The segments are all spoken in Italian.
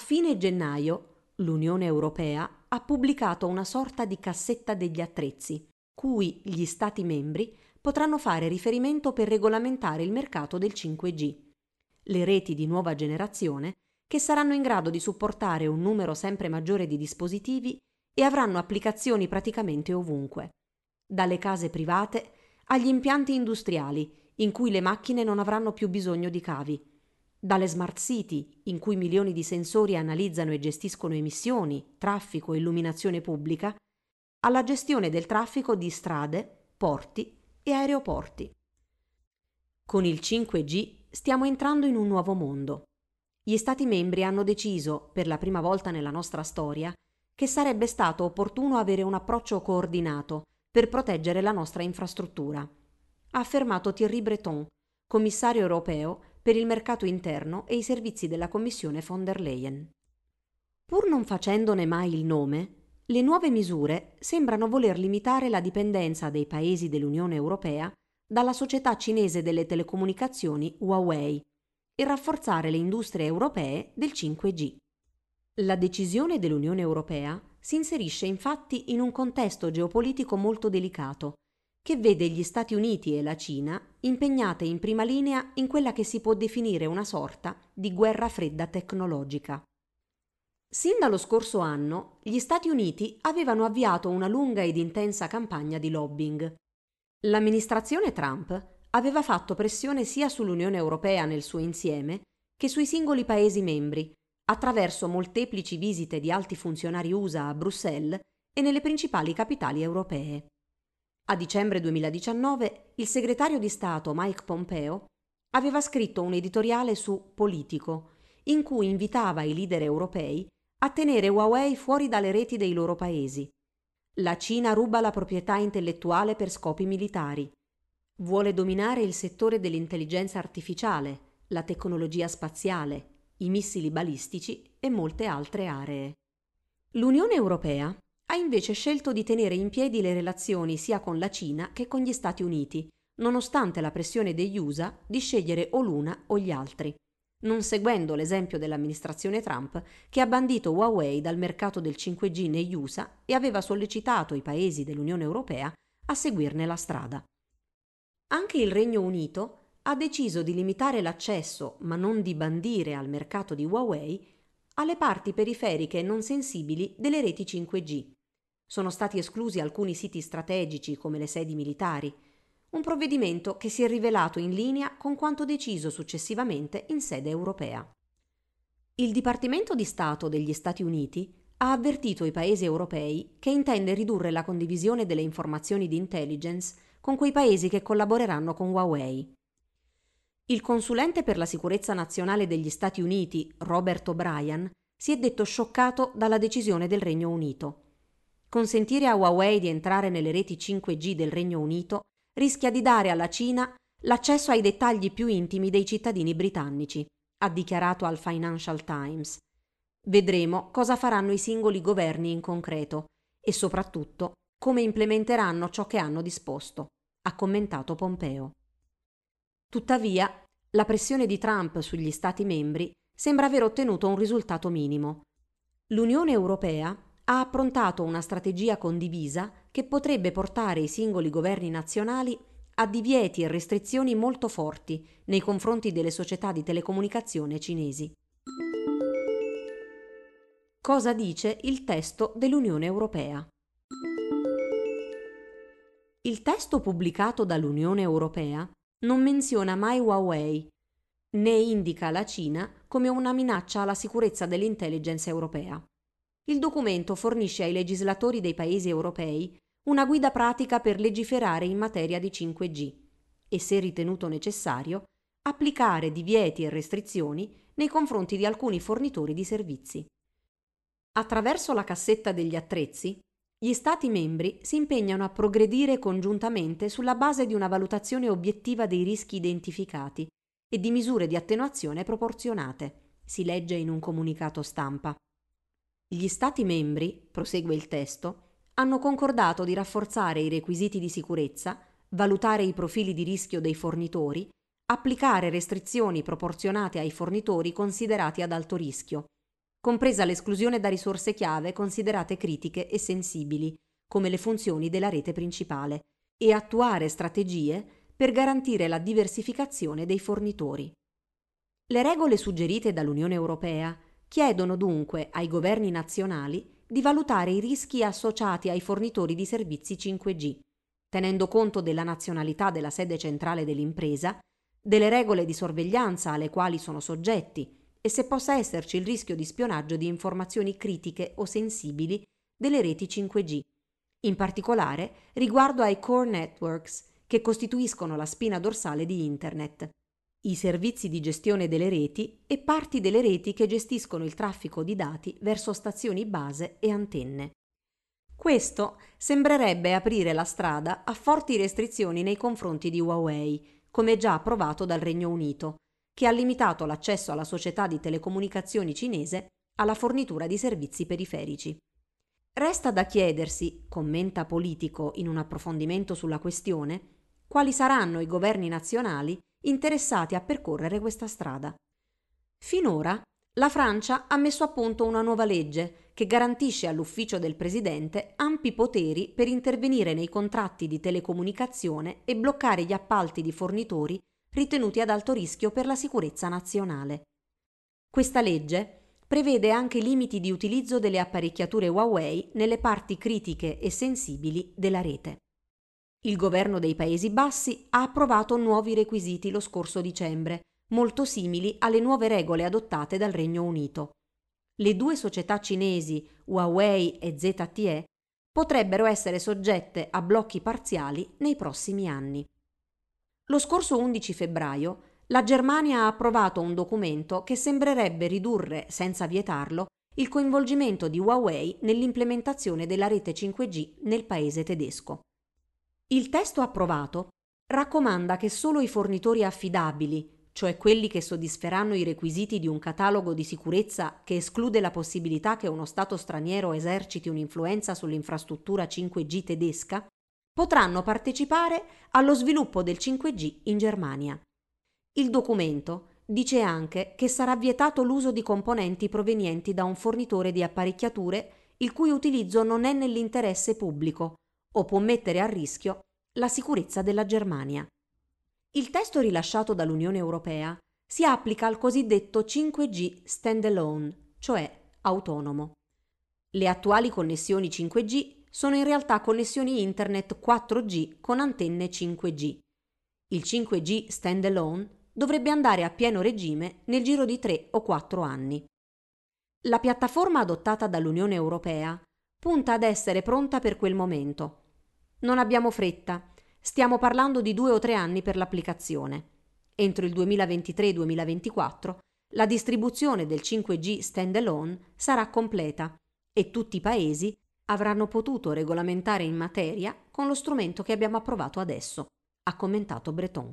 fine gennaio l'Unione Europea ha pubblicato una sorta di cassetta degli attrezzi, cui gli Stati membri potranno fare riferimento per regolamentare il mercato del 5G. Le reti di nuova generazione che saranno in grado di supportare un numero sempre maggiore di dispositivi e avranno applicazioni praticamente ovunque, dalle case private agli impianti industriali, in cui le macchine non avranno più bisogno di cavi, dalle smart city, in cui milioni di sensori analizzano e gestiscono emissioni, traffico e illuminazione pubblica, alla gestione del traffico di strade, porti e aeroporti. Con il 5G stiamo entrando in un nuovo mondo. Gli Stati membri hanno deciso, per la prima volta nella nostra storia, che sarebbe stato opportuno avere un approccio coordinato per proteggere la nostra infrastruttura. Ha affermato Thierry Breton, commissario europeo per il mercato interno e i servizi della Commissione von der Leyen. Pur non facendone mai il nome, le nuove misure sembrano voler limitare la dipendenza dei paesi dell'Unione Europea dalla società cinese delle telecomunicazioni Huawei e rafforzare le industrie europee del 5G. La decisione dell'Unione Europea si inserisce infatti in un contesto geopolitico molto delicato, che vede gli Stati Uniti e la Cina impegnate in prima linea in quella che si può definire una sorta di guerra fredda tecnologica. Sin dallo scorso anno gli Stati Uniti avevano avviato una lunga ed intensa campagna di lobbying. L'amministrazione Trump aveva fatto pressione sia sull'Unione Europea nel suo insieme che sui singoli Paesi membri, attraverso molteplici visite di alti funzionari USA a Bruxelles e nelle principali capitali europee. A dicembre 2019 il segretario di Stato Mike Pompeo aveva scritto un editoriale su Politico, in cui invitava i leader europei a tenere Huawei fuori dalle reti dei loro paesi. La Cina ruba la proprietà intellettuale per scopi militari. Vuole dominare il settore dell'intelligenza artificiale, la tecnologia spaziale, i missili balistici e molte altre aree. L'Unione Europea ha invece scelto di tenere in piedi le relazioni sia con la Cina che con gli Stati Uniti, nonostante la pressione degli USA di scegliere o l'una o gli altri non seguendo l'esempio dell'amministrazione Trump che ha bandito Huawei dal mercato del 5G negli USA e aveva sollecitato i paesi dell'Unione Europea a seguirne la strada. Anche il Regno Unito ha deciso di limitare l'accesso, ma non di bandire al mercato di Huawei, alle parti periferiche non sensibili delle reti 5G. Sono stati esclusi alcuni siti strategici come le sedi militari, un provvedimento che si è rivelato in linea con quanto deciso successivamente in sede europea. Il Dipartimento di Stato degli Stati Uniti ha avvertito i paesi europei che intende ridurre la condivisione delle informazioni di intelligence con quei paesi che collaboreranno con Huawei. Il consulente per la sicurezza nazionale degli Stati Uniti, Robert O'Brien, si è detto scioccato dalla decisione del Regno Unito. Consentire a Huawei di entrare nelle reti 5G del Regno Unito rischia di dare alla Cina l'accesso ai dettagli più intimi dei cittadini britannici, ha dichiarato al Financial Times. Vedremo cosa faranno i singoli governi in concreto e soprattutto come implementeranno ciò che hanno disposto, ha commentato Pompeo. Tuttavia, la pressione di Trump sugli Stati membri sembra aver ottenuto un risultato minimo. L'Unione Europea ha approntato una strategia condivisa che potrebbe portare i singoli governi nazionali a divieti e restrizioni molto forti nei confronti delle società di telecomunicazione cinesi. Cosa dice il testo dell'Unione Europea? Il testo pubblicato dall'Unione Europea non menziona mai Huawei, né indica la Cina come una minaccia alla sicurezza dell'intelligence europea. Il documento fornisce ai legislatori dei paesi europei una guida pratica per legiferare in materia di 5G e, se ritenuto necessario, applicare divieti e restrizioni nei confronti di alcuni fornitori di servizi. Attraverso la cassetta degli attrezzi, gli Stati membri si impegnano a progredire congiuntamente sulla base di una valutazione obiettiva dei rischi identificati e di misure di attenuazione proporzionate, si legge in un comunicato stampa. Gli Stati membri, prosegue il testo, hanno concordato di rafforzare i requisiti di sicurezza, valutare i profili di rischio dei fornitori, applicare restrizioni proporzionate ai fornitori considerati ad alto rischio, compresa l'esclusione da risorse chiave considerate critiche e sensibili, come le funzioni della rete principale, e attuare strategie per garantire la diversificazione dei fornitori. Le regole suggerite dall'Unione Europea chiedono dunque ai governi nazionali di valutare i rischi associati ai fornitori di servizi 5G, tenendo conto della nazionalità della sede centrale dell'impresa, delle regole di sorveglianza alle quali sono soggetti e se possa esserci il rischio di spionaggio di informazioni critiche o sensibili delle reti 5G, in particolare riguardo ai core networks che costituiscono la spina dorsale di Internet i servizi di gestione delle reti e parti delle reti che gestiscono il traffico di dati verso stazioni base e antenne. Questo sembrerebbe aprire la strada a forti restrizioni nei confronti di Huawei, come già approvato dal Regno Unito, che ha limitato l'accesso alla società di telecomunicazioni cinese alla fornitura di servizi periferici. Resta da chiedersi, commenta Politico in un approfondimento sulla questione, quali saranno i governi nazionali interessati a percorrere questa strada. Finora la Francia ha messo a punto una nuova legge che garantisce all'ufficio del presidente ampi poteri per intervenire nei contratti di telecomunicazione e bloccare gli appalti di fornitori ritenuti ad alto rischio per la sicurezza nazionale. Questa legge prevede anche limiti di utilizzo delle apparecchiature Huawei nelle parti critiche e sensibili della rete. Il governo dei Paesi Bassi ha approvato nuovi requisiti lo scorso dicembre, molto simili alle nuove regole adottate dal Regno Unito. Le due società cinesi Huawei e ZTE potrebbero essere soggette a blocchi parziali nei prossimi anni. Lo scorso 11 febbraio la Germania ha approvato un documento che sembrerebbe ridurre, senza vietarlo, il coinvolgimento di Huawei nell'implementazione della rete 5G nel paese tedesco. Il testo approvato raccomanda che solo i fornitori affidabili, cioè quelli che soddisferanno i requisiti di un catalogo di sicurezza che esclude la possibilità che uno Stato straniero eserciti un'influenza sull'infrastruttura 5G tedesca, potranno partecipare allo sviluppo del 5G in Germania. Il documento dice anche che sarà vietato l'uso di componenti provenienti da un fornitore di apparecchiature il cui utilizzo non è nell'interesse pubblico o può mettere a rischio la sicurezza della Germania. Il testo rilasciato dall'Unione Europea si applica al cosiddetto 5G standalone, cioè autonomo. Le attuali connessioni 5G sono in realtà connessioni internet 4G con antenne 5G. Il 5G standalone dovrebbe andare a pieno regime nel giro di 3 o 4 anni. La piattaforma adottata dall'Unione Europea punta ad essere pronta per quel momento non abbiamo fretta. Stiamo parlando di due o tre anni per l'applicazione. Entro il 2023-2024 la distribuzione del 5G standalone sarà completa e tutti i paesi avranno potuto regolamentare in materia con lo strumento che abbiamo approvato adesso, ha commentato Breton.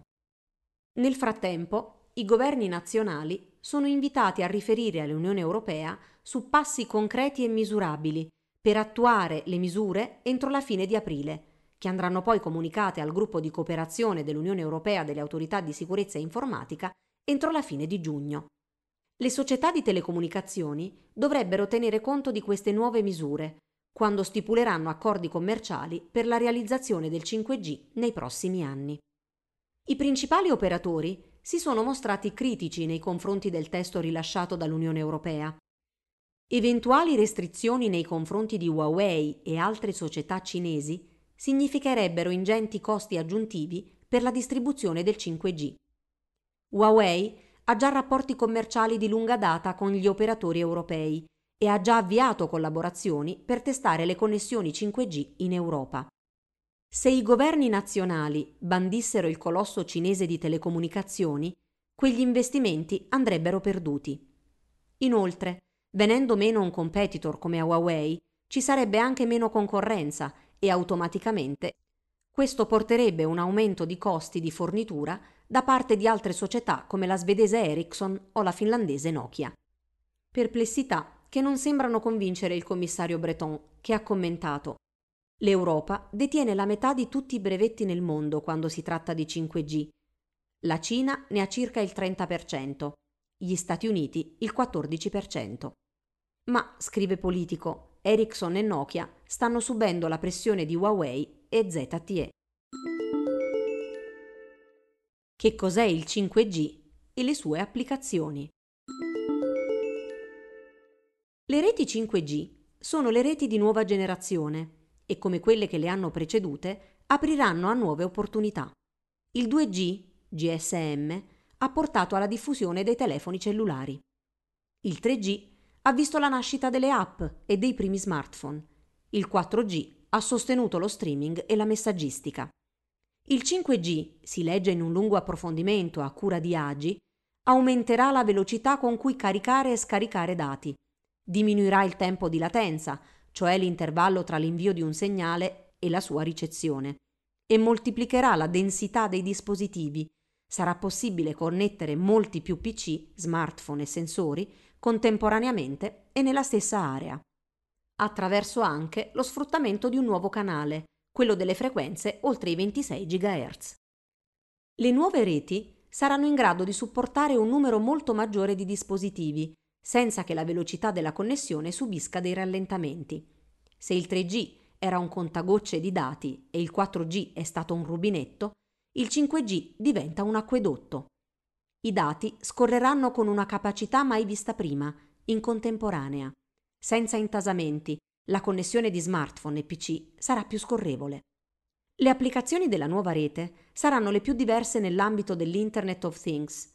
Nel frattempo, i governi nazionali sono invitati a riferire all'Unione Europea su passi concreti e misurabili per attuare le misure entro la fine di aprile che andranno poi comunicate al gruppo di cooperazione dell'Unione Europea delle autorità di sicurezza informatica entro la fine di giugno. Le società di telecomunicazioni dovrebbero tenere conto di queste nuove misure quando stipuleranno accordi commerciali per la realizzazione del 5G nei prossimi anni. I principali operatori si sono mostrati critici nei confronti del testo rilasciato dall'Unione Europea. Eventuali restrizioni nei confronti di Huawei e altre società cinesi significherebbero ingenti costi aggiuntivi per la distribuzione del 5G. Huawei ha già rapporti commerciali di lunga data con gli operatori europei e ha già avviato collaborazioni per testare le connessioni 5G in Europa. Se i governi nazionali bandissero il colosso cinese di telecomunicazioni, quegli investimenti andrebbero perduti. Inoltre, venendo meno un competitor come Huawei, ci sarebbe anche meno concorrenza e automaticamente questo porterebbe un aumento di costi di fornitura da parte di altre società come la svedese Ericsson o la finlandese Nokia. Perplessità che non sembrano convincere il commissario Breton, che ha commentato L'Europa detiene la metà di tutti i brevetti nel mondo quando si tratta di 5G. La Cina ne ha circa il 30%, gli Stati Uniti il 14%. Ma, scrive Politico, Ericsson e Nokia stanno subendo la pressione di Huawei e ZTE. Che cos'è il 5G e le sue applicazioni? Le reti 5G sono le reti di nuova generazione e come quelle che le hanno precedute apriranno a nuove opportunità. Il 2G, GSM, ha portato alla diffusione dei telefoni cellulari. Il 3G ha visto la nascita delle app e dei primi smartphone. Il 4G ha sostenuto lo streaming e la messaggistica. Il 5G, si legge in un lungo approfondimento a cura di Agi, aumenterà la velocità con cui caricare e scaricare dati, diminuirà il tempo di latenza, cioè l'intervallo tra l'invio di un segnale e la sua ricezione, e moltiplicherà la densità dei dispositivi. Sarà possibile connettere molti più PC, smartphone e sensori contemporaneamente e nella stessa area, attraverso anche lo sfruttamento di un nuovo canale, quello delle frequenze oltre i 26 GHz. Le nuove reti saranno in grado di supportare un numero molto maggiore di dispositivi, senza che la velocità della connessione subisca dei rallentamenti. Se il 3G era un contagocce di dati e il 4G è stato un rubinetto, il 5G diventa un acquedotto. I dati scorreranno con una capacità mai vista prima, in contemporanea. Senza intasamenti, la connessione di smartphone e PC sarà più scorrevole. Le applicazioni della nuova rete saranno le più diverse nell'ambito dell'Internet of Things.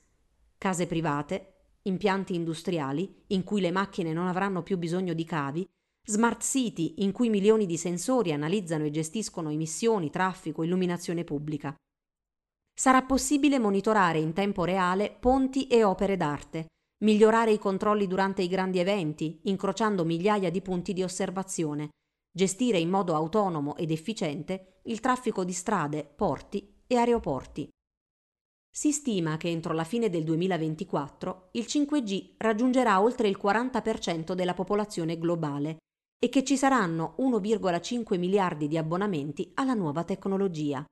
Case private, impianti industriali, in cui le macchine non avranno più bisogno di cavi, smart city, in cui milioni di sensori analizzano e gestiscono emissioni, traffico, illuminazione pubblica sarà possibile monitorare in tempo reale ponti e opere d'arte, migliorare i controlli durante i grandi eventi, incrociando migliaia di punti di osservazione, gestire in modo autonomo ed efficiente il traffico di strade, porti e aeroporti. Si stima che entro la fine del 2024 il 5G raggiungerà oltre il 40% della popolazione globale e che ci saranno 1,5 miliardi di abbonamenti alla nuova tecnologia.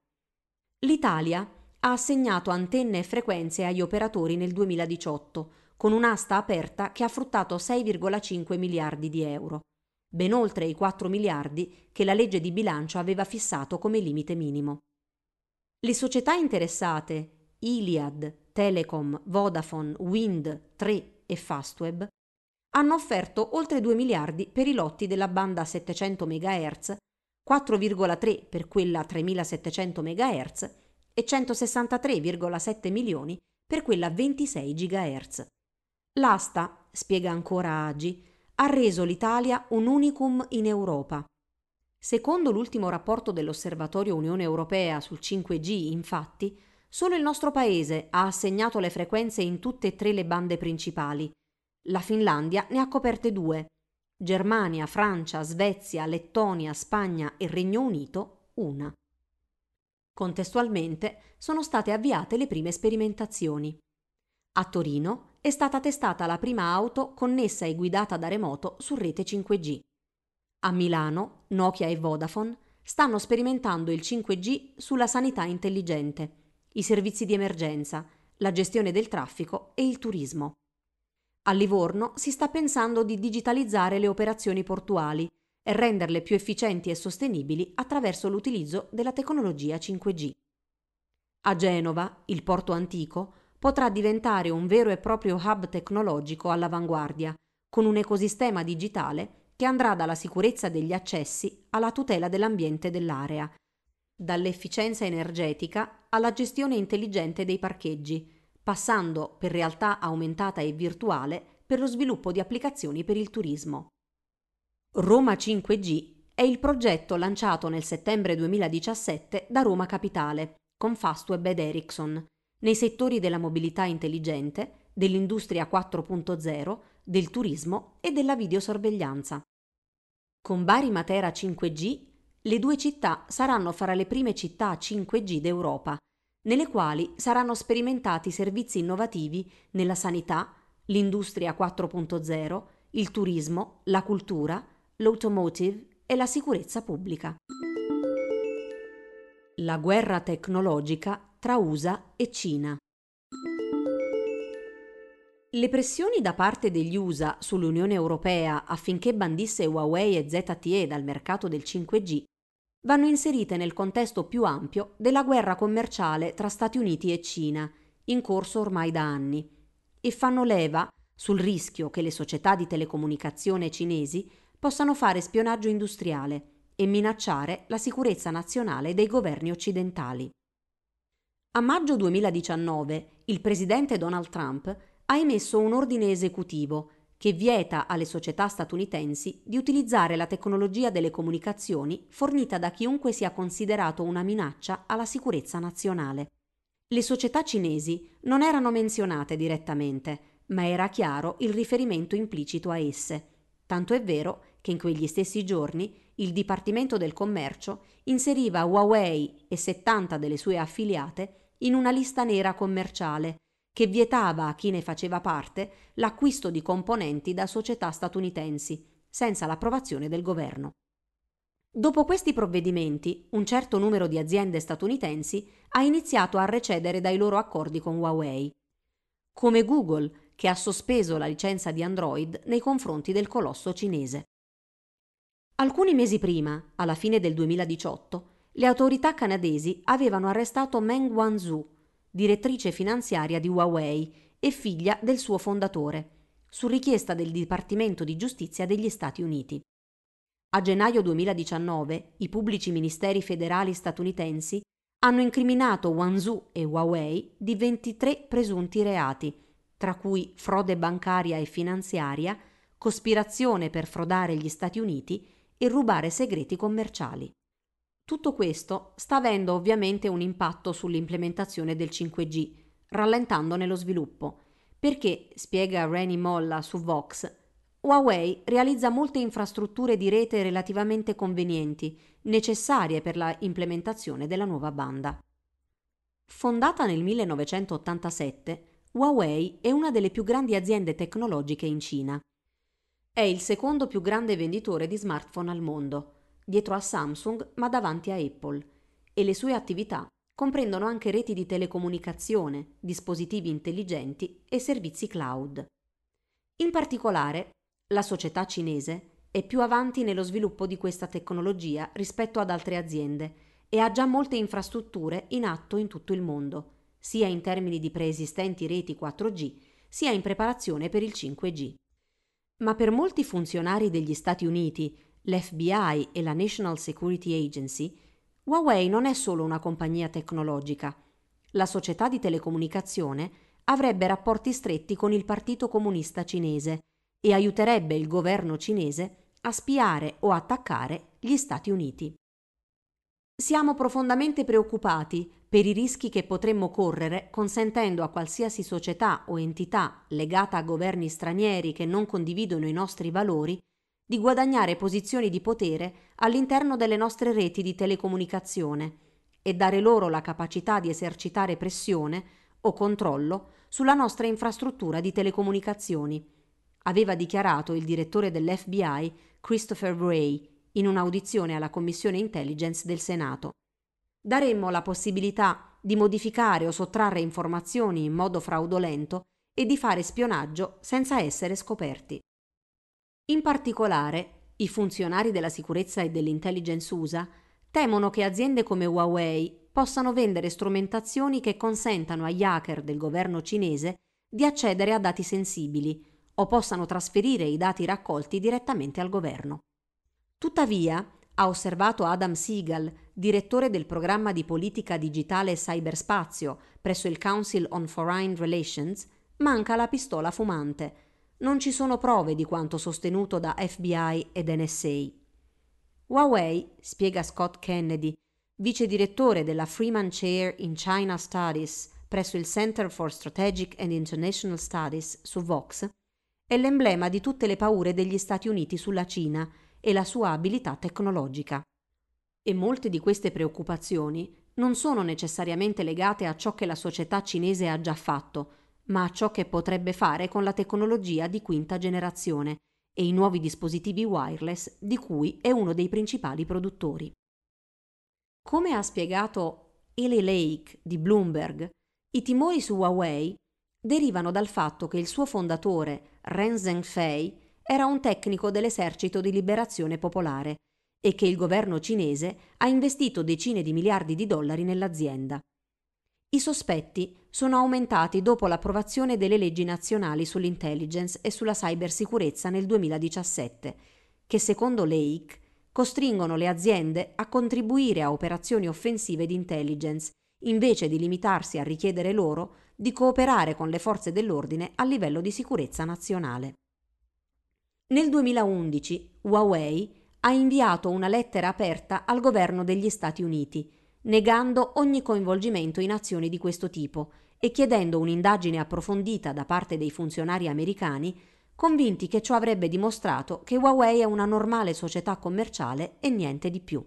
L'Italia ha assegnato antenne e frequenze agli operatori nel 2018, con un'asta aperta che ha fruttato 6,5 miliardi di euro, ben oltre i 4 miliardi che la legge di bilancio aveva fissato come limite minimo. Le società interessate, Iliad, Telecom, Vodafone, Wind, 3 e Fastweb, hanno offerto oltre 2 miliardi per i lotti della banda 700 MHz, 4,3 per quella 3700 MHz e 163,7 milioni per quella 26 GHz. L'asta, spiega ancora Agi, ha reso l'Italia un unicum in Europa. Secondo l'ultimo rapporto dell'Osservatorio Unione Europea sul 5G, infatti, solo il nostro paese ha assegnato le frequenze in tutte e tre le bande principali. La Finlandia ne ha coperte due. Germania, Francia, Svezia, Lettonia, Spagna e Regno Unito una. Contestualmente sono state avviate le prime sperimentazioni. A Torino è stata testata la prima auto connessa e guidata da remoto su rete 5G. A Milano, Nokia e Vodafone stanno sperimentando il 5G sulla sanità intelligente, i servizi di emergenza, la gestione del traffico e il turismo. A Livorno si sta pensando di digitalizzare le operazioni portuali e renderle più efficienti e sostenibili attraverso l'utilizzo della tecnologia 5G. A Genova, il porto antico potrà diventare un vero e proprio hub tecnologico all'avanguardia, con un ecosistema digitale che andrà dalla sicurezza degli accessi alla tutela dell'ambiente dell'area, dall'efficienza energetica alla gestione intelligente dei parcheggi, passando per realtà aumentata e virtuale per lo sviluppo di applicazioni per il turismo. Roma 5G è il progetto lanciato nel settembre 2017 da Roma Capitale con Fastweb ed Ericsson nei settori della mobilità intelligente, dell'industria 4.0, del turismo e della videosorveglianza. Con Bari Matera 5G, le due città saranno fra le prime città 5G d'Europa, nelle quali saranno sperimentati servizi innovativi nella sanità, l'industria 4.0, il turismo, la cultura, l'automotive e la sicurezza pubblica. La guerra tecnologica tra USA e Cina. Le pressioni da parte degli USA sull'Unione Europea affinché bandisse Huawei e ZTE dal mercato del 5G vanno inserite nel contesto più ampio della guerra commerciale tra Stati Uniti e Cina, in corso ormai da anni, e fanno leva sul rischio che le società di telecomunicazione cinesi possano fare spionaggio industriale e minacciare la sicurezza nazionale dei governi occidentali. A maggio 2019 il presidente Donald Trump ha emesso un ordine esecutivo che vieta alle società statunitensi di utilizzare la tecnologia delle comunicazioni fornita da chiunque sia considerato una minaccia alla sicurezza nazionale. Le società cinesi non erano menzionate direttamente, ma era chiaro il riferimento implicito a esse. Tanto è vero che in quegli stessi giorni il Dipartimento del Commercio inseriva Huawei e 70 delle sue affiliate in una lista nera commerciale che vietava a chi ne faceva parte l'acquisto di componenti da società statunitensi, senza l'approvazione del governo. Dopo questi provvedimenti, un certo numero di aziende statunitensi ha iniziato a recedere dai loro accordi con Huawei, come Google, che ha sospeso la licenza di Android nei confronti del colosso cinese. Alcuni mesi prima, alla fine del 2018, le autorità canadesi avevano arrestato Meng Wanzhou, direttrice finanziaria di Huawei e figlia del suo fondatore, su richiesta del Dipartimento di Giustizia degli Stati Uniti. A gennaio 2019 i pubblici ministeri federali statunitensi hanno incriminato Wanzhou e Huawei di 23 presunti reati, tra cui frode bancaria e finanziaria, cospirazione per frodare gli Stati Uniti e rubare segreti commerciali. Tutto questo sta avendo ovviamente un impatto sull'implementazione del 5G, rallentandone lo sviluppo, perché, spiega Reni Molla su Vox, Huawei realizza molte infrastrutture di rete relativamente convenienti, necessarie per la implementazione della nuova banda. Fondata nel 1987, Huawei è una delle più grandi aziende tecnologiche in Cina. È il secondo più grande venditore di smartphone al mondo dietro a Samsung ma davanti a Apple, e le sue attività comprendono anche reti di telecomunicazione, dispositivi intelligenti e servizi cloud. In particolare, la società cinese è più avanti nello sviluppo di questa tecnologia rispetto ad altre aziende e ha già molte infrastrutture in atto in tutto il mondo, sia in termini di preesistenti reti 4G, sia in preparazione per il 5G. Ma per molti funzionari degli Stati Uniti l'FBI e la National Security Agency, Huawei non è solo una compagnia tecnologica. La società di telecomunicazione avrebbe rapporti stretti con il Partito Comunista Cinese e aiuterebbe il governo cinese a spiare o attaccare gli Stati Uniti. Siamo profondamente preoccupati per i rischi che potremmo correre consentendo a qualsiasi società o entità legata a governi stranieri che non condividono i nostri valori di guadagnare posizioni di potere all'interno delle nostre reti di telecomunicazione e dare loro la capacità di esercitare pressione o controllo sulla nostra infrastruttura di telecomunicazioni, aveva dichiarato il direttore dell'FBI Christopher Wray in un'audizione alla Commissione Intelligence del Senato. Daremmo la possibilità di modificare o sottrarre informazioni in modo fraudolento e di fare spionaggio senza essere scoperti. In particolare, i funzionari della sicurezza e dell'intelligence USA temono che aziende come Huawei possano vendere strumentazioni che consentano agli hacker del governo cinese di accedere a dati sensibili o possano trasferire i dati raccolti direttamente al governo. Tuttavia, ha osservato Adam Siegel, direttore del programma di politica digitale e cyberspazio presso il Council on Foreign Relations, manca la pistola fumante non ci sono prove di quanto sostenuto da FBI ed NSA. Huawei, spiega Scott Kennedy, vice direttore della Freeman Chair in China Studies presso il Center for Strategic and International Studies su Vox, è l'emblema di tutte le paure degli Stati Uniti sulla Cina e la sua abilità tecnologica. E molte di queste preoccupazioni non sono necessariamente legate a ciò che la società cinese ha già fatto, ma a ciò che potrebbe fare con la tecnologia di quinta generazione e i nuovi dispositivi wireless di cui è uno dei principali produttori. Come ha spiegato Eli Lake di Bloomberg, i timori su Huawei derivano dal fatto che il suo fondatore, Ren Zhengfei, era un tecnico dell'esercito di liberazione popolare e che il governo cinese ha investito decine di miliardi di dollari nell'azienda. I sospetti sono aumentati dopo l'approvazione delle leggi nazionali sull'intelligence e sulla cybersicurezza nel 2017, che secondo l'EIC costringono le aziende a contribuire a operazioni offensive di intelligence, invece di limitarsi a richiedere loro di cooperare con le forze dell'ordine a livello di sicurezza nazionale. Nel 2011 Huawei ha inviato una lettera aperta al governo degli Stati Uniti, negando ogni coinvolgimento in azioni di questo tipo e chiedendo un'indagine approfondita da parte dei funzionari americani convinti che ciò avrebbe dimostrato che Huawei è una normale società commerciale e niente di più.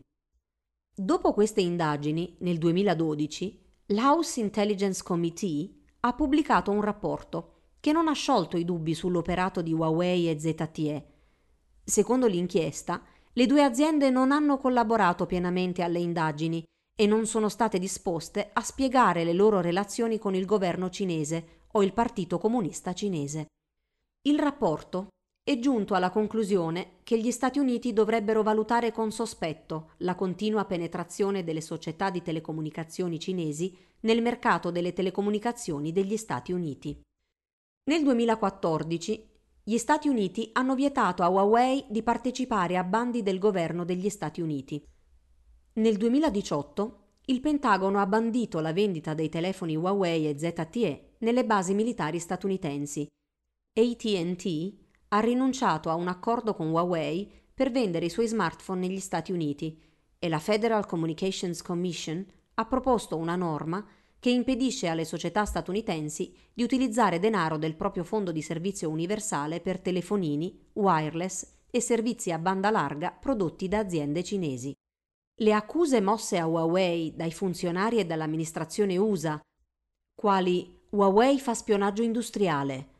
Dopo queste indagini, nel 2012, l'House Intelligence Committee ha pubblicato un rapporto che non ha sciolto i dubbi sull'operato di Huawei e ZTE. Secondo l'inchiesta, le due aziende non hanno collaborato pienamente alle indagini e non sono state disposte a spiegare le loro relazioni con il governo cinese o il Partito Comunista Cinese. Il rapporto è giunto alla conclusione che gli Stati Uniti dovrebbero valutare con sospetto la continua penetrazione delle società di telecomunicazioni cinesi nel mercato delle telecomunicazioni degli Stati Uniti. Nel 2014 gli Stati Uniti hanno vietato a Huawei di partecipare a bandi del governo degli Stati Uniti. Nel 2018 il Pentagono ha bandito la vendita dei telefoni Huawei e ZTE nelle basi militari statunitensi ATT ha rinunciato a un accordo con Huawei per vendere i suoi smartphone negli Stati Uniti e la Federal Communications Commission ha proposto una norma che impedisce alle società statunitensi di utilizzare denaro del proprio fondo di servizio universale per telefonini, wireless e servizi a banda larga prodotti da aziende cinesi. Le accuse mosse a Huawei dai funzionari e dall'amministrazione USA, quali Huawei fa spionaggio industriale,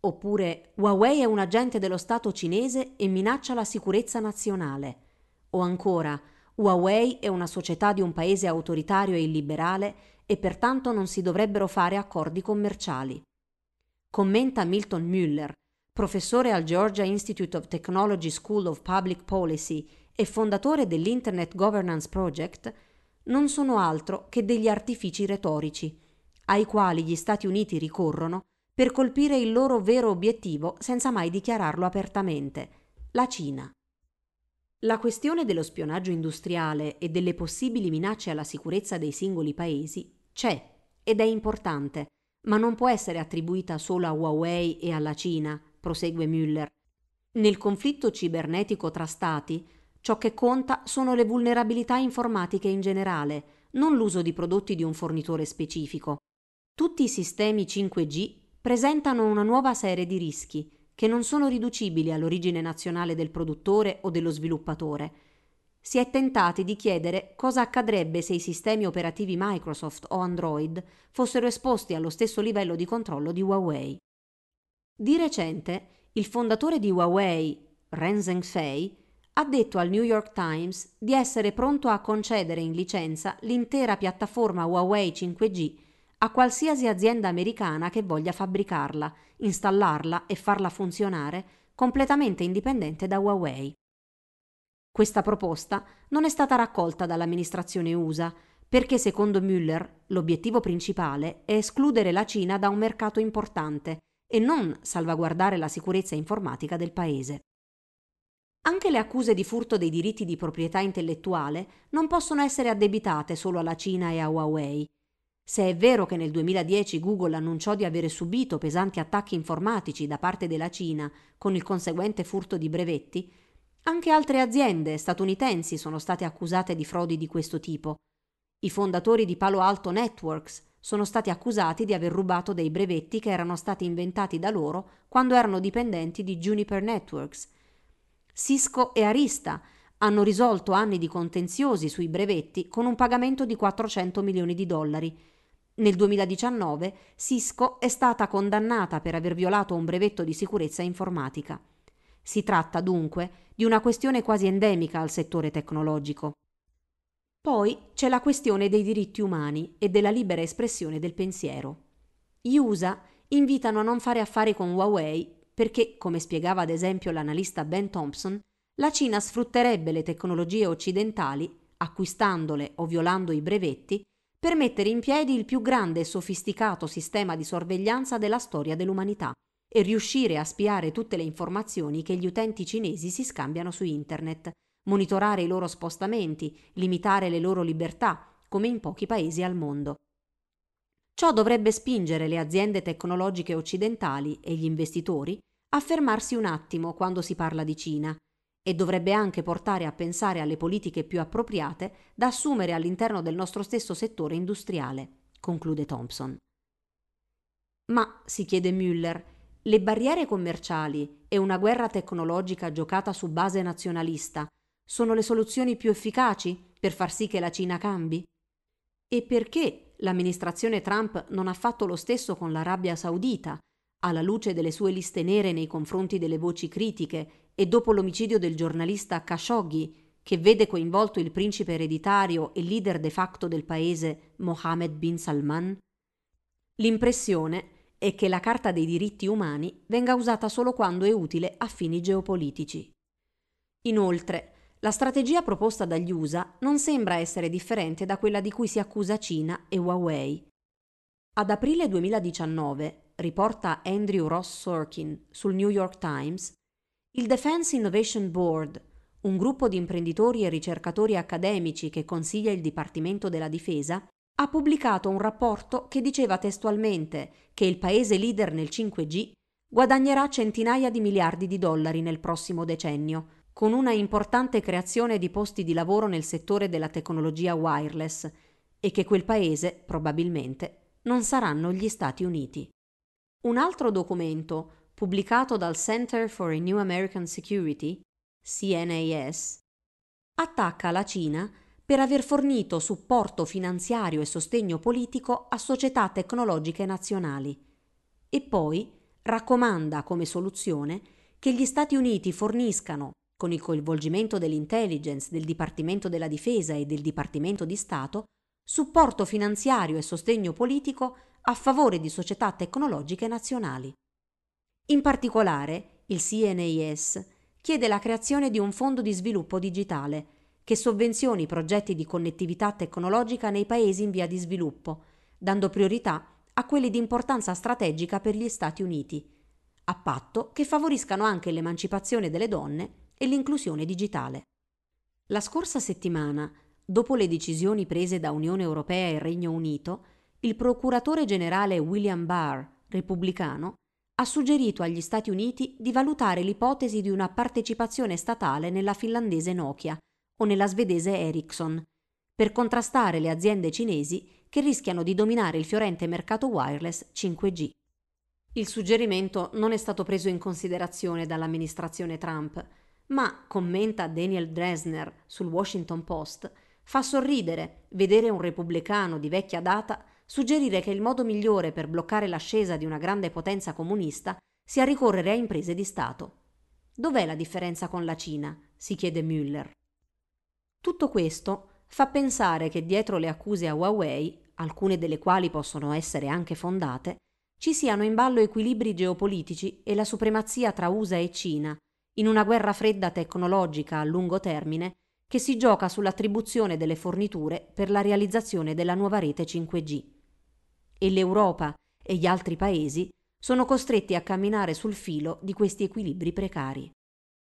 Oppure Huawei è un agente dello Stato cinese e minaccia la sicurezza nazionale. O ancora, Huawei è una società di un paese autoritario e illiberale e pertanto non si dovrebbero fare accordi commerciali. Commenta Milton Müller, professore al Georgia Institute of Technology School of Public Policy e fondatore dell'Internet Governance Project, non sono altro che degli artifici retorici, ai quali gli Stati Uniti ricorrono per colpire il loro vero obiettivo senza mai dichiararlo apertamente, la Cina. La questione dello spionaggio industriale e delle possibili minacce alla sicurezza dei singoli paesi c'è ed è importante, ma non può essere attribuita solo a Huawei e alla Cina, prosegue Müller. Nel conflitto cibernetico tra Stati, ciò che conta sono le vulnerabilità informatiche in generale, non l'uso di prodotti di un fornitore specifico. Tutti i sistemi 5G presentano una nuova serie di rischi che non sono riducibili all'origine nazionale del produttore o dello sviluppatore. Si è tentati di chiedere cosa accadrebbe se i sistemi operativi Microsoft o Android fossero esposti allo stesso livello di controllo di Huawei. Di recente, il fondatore di Huawei, Ren Zhengfei, ha detto al New York Times di essere pronto a concedere in licenza l'intera piattaforma Huawei 5G a qualsiasi azienda americana che voglia fabbricarla, installarla e farla funzionare completamente indipendente da Huawei. Questa proposta non è stata raccolta dall'amministrazione USA perché secondo Müller l'obiettivo principale è escludere la Cina da un mercato importante e non salvaguardare la sicurezza informatica del paese. Anche le accuse di furto dei diritti di proprietà intellettuale non possono essere addebitate solo alla Cina e a Huawei, se è vero che nel 2010 Google annunciò di avere subito pesanti attacchi informatici da parte della Cina con il conseguente furto di brevetti, anche altre aziende statunitensi sono state accusate di frodi di questo tipo. I fondatori di Palo Alto Networks sono stati accusati di aver rubato dei brevetti che erano stati inventati da loro quando erano dipendenti di Juniper Networks. Cisco e Arista hanno risolto anni di contenziosi sui brevetti con un pagamento di 400 milioni di dollari nel 2019 Cisco è stata condannata per aver violato un brevetto di sicurezza informatica. Si tratta dunque di una questione quasi endemica al settore tecnologico. Poi c'è la questione dei diritti umani e della libera espressione del pensiero. Gli USA invitano a non fare affari con Huawei perché, come spiegava ad esempio l'analista Ben Thompson, la Cina sfrutterebbe le tecnologie occidentali, acquistandole o violando i brevetti, per mettere in piedi il più grande e sofisticato sistema di sorveglianza della storia dell'umanità e riuscire a spiare tutte le informazioni che gli utenti cinesi si scambiano su Internet, monitorare i loro spostamenti, limitare le loro libertà, come in pochi paesi al mondo. Ciò dovrebbe spingere le aziende tecnologiche occidentali e gli investitori a fermarsi un attimo quando si parla di Cina e dovrebbe anche portare a pensare alle politiche più appropriate da assumere all'interno del nostro stesso settore industriale, conclude Thompson. Ma, si chiede Müller, le barriere commerciali e una guerra tecnologica giocata su base nazionalista sono le soluzioni più efficaci per far sì che la Cina cambi? E perché l'amministrazione Trump non ha fatto lo stesso con l'Arabia Saudita, alla luce delle sue liste nere nei confronti delle voci critiche e dopo l'omicidio del giornalista Khashoggi, che vede coinvolto il principe ereditario e leader de facto del paese Mohammed bin Salman? L'impressione è che la Carta dei diritti umani venga usata solo quando è utile a fini geopolitici. Inoltre, la strategia proposta dagli USA non sembra essere differente da quella di cui si accusa Cina e Huawei. Ad aprile 2019, riporta Andrew Ross Sorkin sul New York Times, il Defense Innovation Board, un gruppo di imprenditori e ricercatori accademici che consiglia il Dipartimento della Difesa, ha pubblicato un rapporto che diceva testualmente che il paese leader nel 5G guadagnerà centinaia di miliardi di dollari nel prossimo decennio, con una importante creazione di posti di lavoro nel settore della tecnologia wireless e che quel paese, probabilmente, non saranno gli Stati Uniti. Un altro documento, pubblicato dal Center for a New American Security, CNAS, attacca la Cina per aver fornito supporto finanziario e sostegno politico a società tecnologiche nazionali e poi raccomanda come soluzione che gli Stati Uniti forniscano con il coinvolgimento dell'intelligence, del Dipartimento della Difesa e del Dipartimento di Stato, supporto finanziario e sostegno politico a favore di società tecnologiche nazionali. In particolare, il CNAS chiede la creazione di un fondo di sviluppo digitale che sovvenzioni progetti di connettività tecnologica nei paesi in via di sviluppo, dando priorità a quelli di importanza strategica per gli Stati Uniti, a patto che favoriscano anche l'emancipazione delle donne e l'inclusione digitale. La scorsa settimana, dopo le decisioni prese da Unione Europea e Regno Unito, il procuratore generale William Barr, repubblicano, ha suggerito agli Stati Uniti di valutare l'ipotesi di una partecipazione statale nella finlandese Nokia o nella svedese Ericsson, per contrastare le aziende cinesi che rischiano di dominare il fiorente mercato wireless 5G. Il suggerimento non è stato preso in considerazione dall'amministrazione Trump, ma, commenta Daniel Dresner sul Washington Post, fa sorridere vedere un repubblicano di vecchia data suggerire che il modo migliore per bloccare l'ascesa di una grande potenza comunista sia ricorrere a imprese di Stato. Dov'è la differenza con la Cina? si chiede Müller. Tutto questo fa pensare che dietro le accuse a Huawei, alcune delle quali possono essere anche fondate, ci siano in ballo equilibri geopolitici e la supremazia tra USA e Cina, in una guerra fredda tecnologica a lungo termine che si gioca sull'attribuzione delle forniture per la realizzazione della nuova rete 5G. E l'Europa e gli altri paesi sono costretti a camminare sul filo di questi equilibri precari.